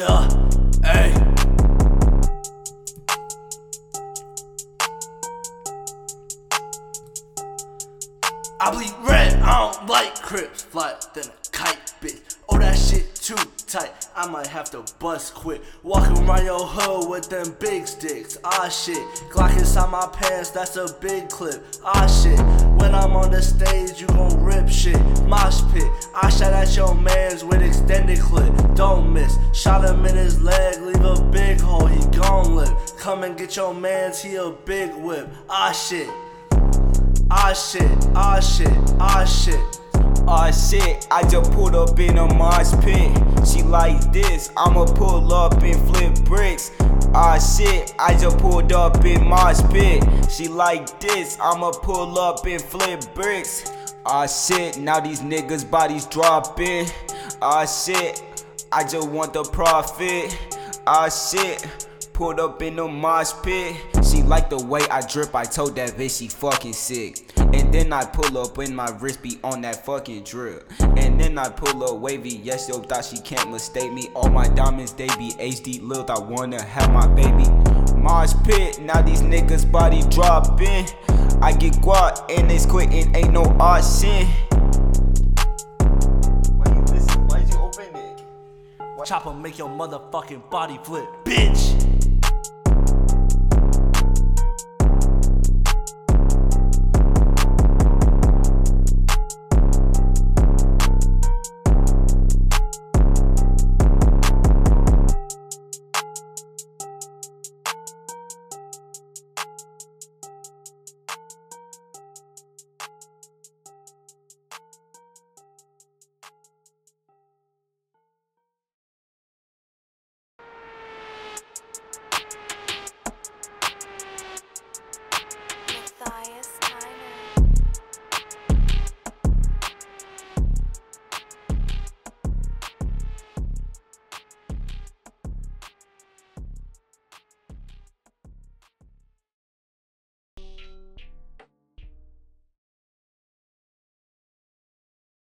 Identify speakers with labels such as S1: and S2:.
S1: Yeah, hey. I bleed red, I don't like crips, fly than a kite, bitch. Oh, that shit too tight. I might have to bust quick. Walking around your hood with them big sticks. Ah shit. Glock inside my pants, that's a big clip. Ah shit. When I'm on the stage, you gon' rip shit. Mosh pit. I shot at your mans with extended clip. Don't miss. Shot him in his leg, leave a big hole. He gon' live. Come and get your mans, he a big whip. Ah shit. Ah shit. Ah shit. Ah shit.
S2: Aw shit, I just pulled up in a mosh pit. She like this, I'ma pull up and flip bricks. Aw shit, I just pulled up in mosh pit. She like this, I'ma pull up and flip bricks. Aw shit, now these niggas bodies dropping. Aw shit, I just want the profit. Aw shit. Pulled up in the mosh pit. She like the way I drip. I told that bitch she fucking sick. And then I pull up when my wrist be on that fucking drip. And then I pull up wavy. Yes, yo, thought she can't mistake me. All my diamonds, they be HD. Look, I wanna have my baby. Mars pit. Now these niggas body dropping. I get guap and it's quitting. Ain't no option. Why you listen? Why you open it?
S1: Chopper make your motherfucking body flip, bitch.